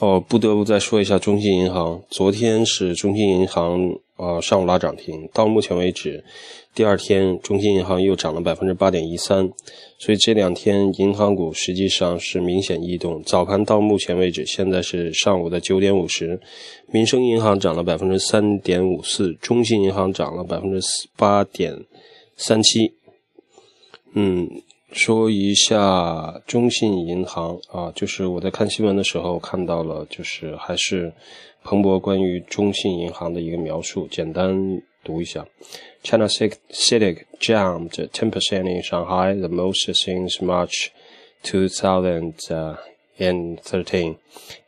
哦，不得不再说一下中信银行。昨天是中信银行啊上午拉涨停，到目前为止，第二天中信银行又涨了百分之八点一三。所以这两天银行股实际上是明显异动。早盘到目前为止，现在是上午的九点五十，民生银行涨了百分之三点五四，中信银行涨了百分之八点三七。嗯。说一下中信银行啊，就是我在看新闻的时候看到了，就是还是彭博关于中信银行的一个描述，简单读一下：China CITIC jumped 10% in Shanghai, the most since March 2013,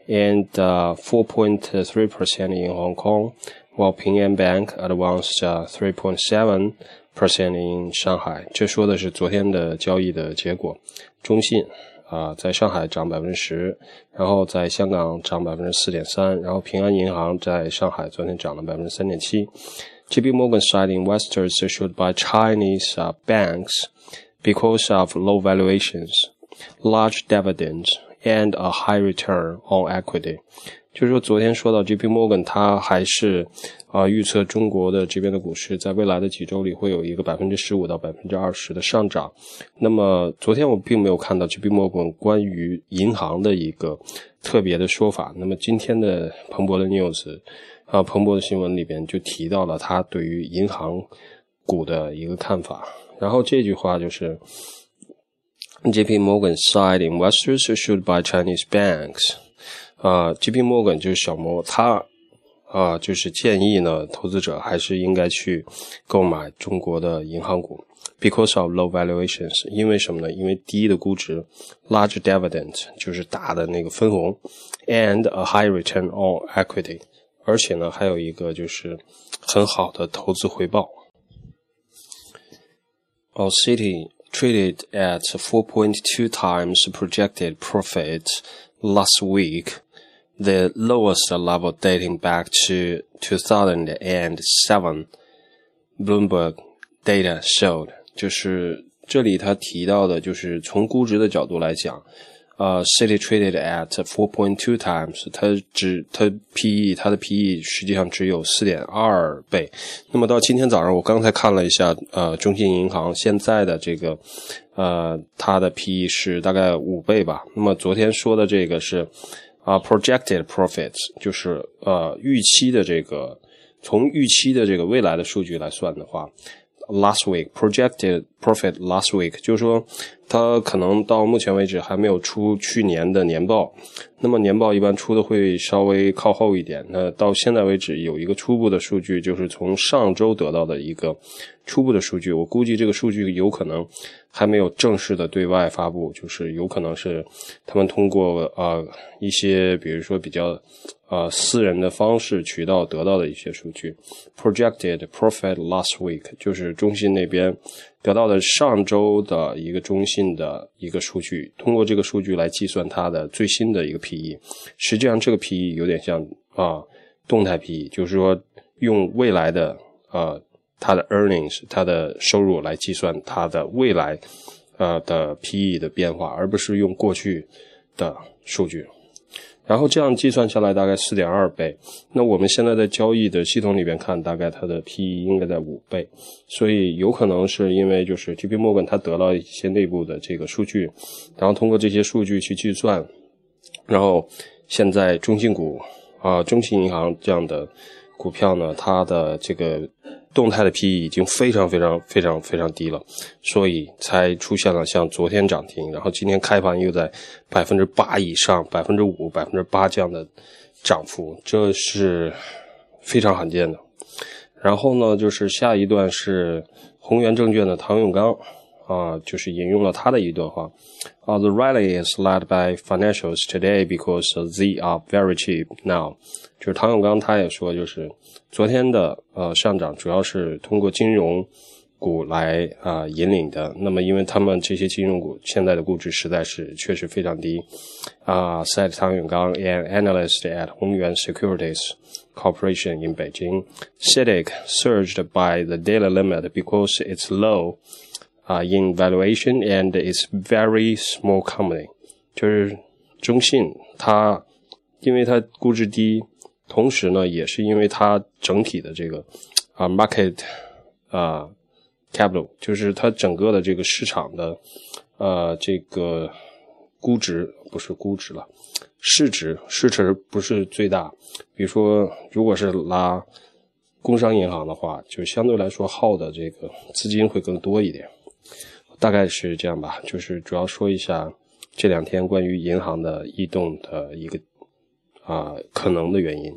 and 4.3% in Hong Kong, while Ping An Bank advanced 3.7. percent in 上海，这说的是昨天的交易的结果。中信啊，在上海涨百分之十，然后在香港涨百分之四点三，然后平安银行在上海昨天涨了百分之三点七。J.P. Morgan said investors should buy Chinese banks because of low valuations, large dividends, and a high return on equity. 就是说，昨天说到 J.P. Morgan，他还是啊预测中国的这边的股市在未来的几周里会有一个百分之十五到百分之二十的上涨。那么昨天我并没有看到 J.P. Morgan 关于银行的一个特别的说法。那么今天的彭博的 news 啊，彭博的新闻里边就提到了他对于银行股的一个看法。然后这句话就是 J.P. Morgan said investors should buy Chinese banks. 啊，J.P. Morgan 就是小摩，他啊就是建议呢，投资者还是应该去购买中国的银行股，because of low valuations，因为什么呢？因为低的估值，large dividend 就是大的那个分红，and a high return on equity，而且呢还有一个就是很好的投资回报。Our city traded at 4.2 times projected profit last week. the lowest level dating back to 2007. Bloomberg data showed，就是这里他提到的，就是从估值的角度来讲，呃，City traded at 4.2 times，它只它 PE 它的 PE 实际上只有4.2倍。那么到今天早上，我刚才看了一下，呃，中信银行现在的这个，呃，它的 PE 是大概五倍吧。那么昨天说的这个是。啊，projected profits 就是呃预期的这个，从预期的这个未来的数据来算的话，last week projected profit last week 就是说，它可能到目前为止还没有出去年的年报，那么年报一般出的会稍微靠后一点。那到现在为止有一个初步的数据，就是从上周得到的一个初步的数据，我估计这个数据有可能。还没有正式的对外发布，就是有可能是他们通过啊一些比如说比较啊私人的方式渠道得到的一些数据。Projected profit last week 就是中信那边得到的上周的一个中信的一个数据，通过这个数据来计算它的最新的一个 PE。实际上这个 PE 有点像啊动态 PE，就是说用未来的啊。它的 earnings，它的收入来计算它的未来，呃的 PE 的变化，而不是用过去的数据。然后这样计算下来大概四点二倍。那我们现在在交易的系统里边看，大概它的 PE 应该在五倍。所以有可能是因为就是 J.P. Morgan 它得到一些内部的这个数据，然后通过这些数据去计算，然后现在中信股啊，中信银行这样的股票呢，它的这个。动态的 PE 已经非常非常非常非常低了，所以才出现了像昨天涨停，然后今天开盘又在百分之八以上，百分之五、百分之八这样的涨幅，这是非常罕见的。然后呢，就是下一段是宏源证券的唐永刚啊，就是引用了他的一段话啊：“The rally is led by financials today because they are very cheap now。”就是唐永刚他也说，就是昨天的呃上涨主要是通过金融股来啊引领的。那么，因为他们这些金融股现在的估值实在是确实非常低啊。Said 唐永刚，an analyst at Hongyuan Securities Corporation in Beijing, CITIC surged by the daily limit because it's low 啊 in valuation and it's very small company。就是中信它。因为它估值低，同时呢，也是因为它整体的这个啊 market 啊 capital，就是它整个的这个市场的呃这个估值不是估值了，市值市值不是最大。比如说，如果是拉工商银行的话，就相对来说耗的这个资金会更多一点。大概是这样吧，就是主要说一下这两天关于银行的异动的一个啊可能的原因。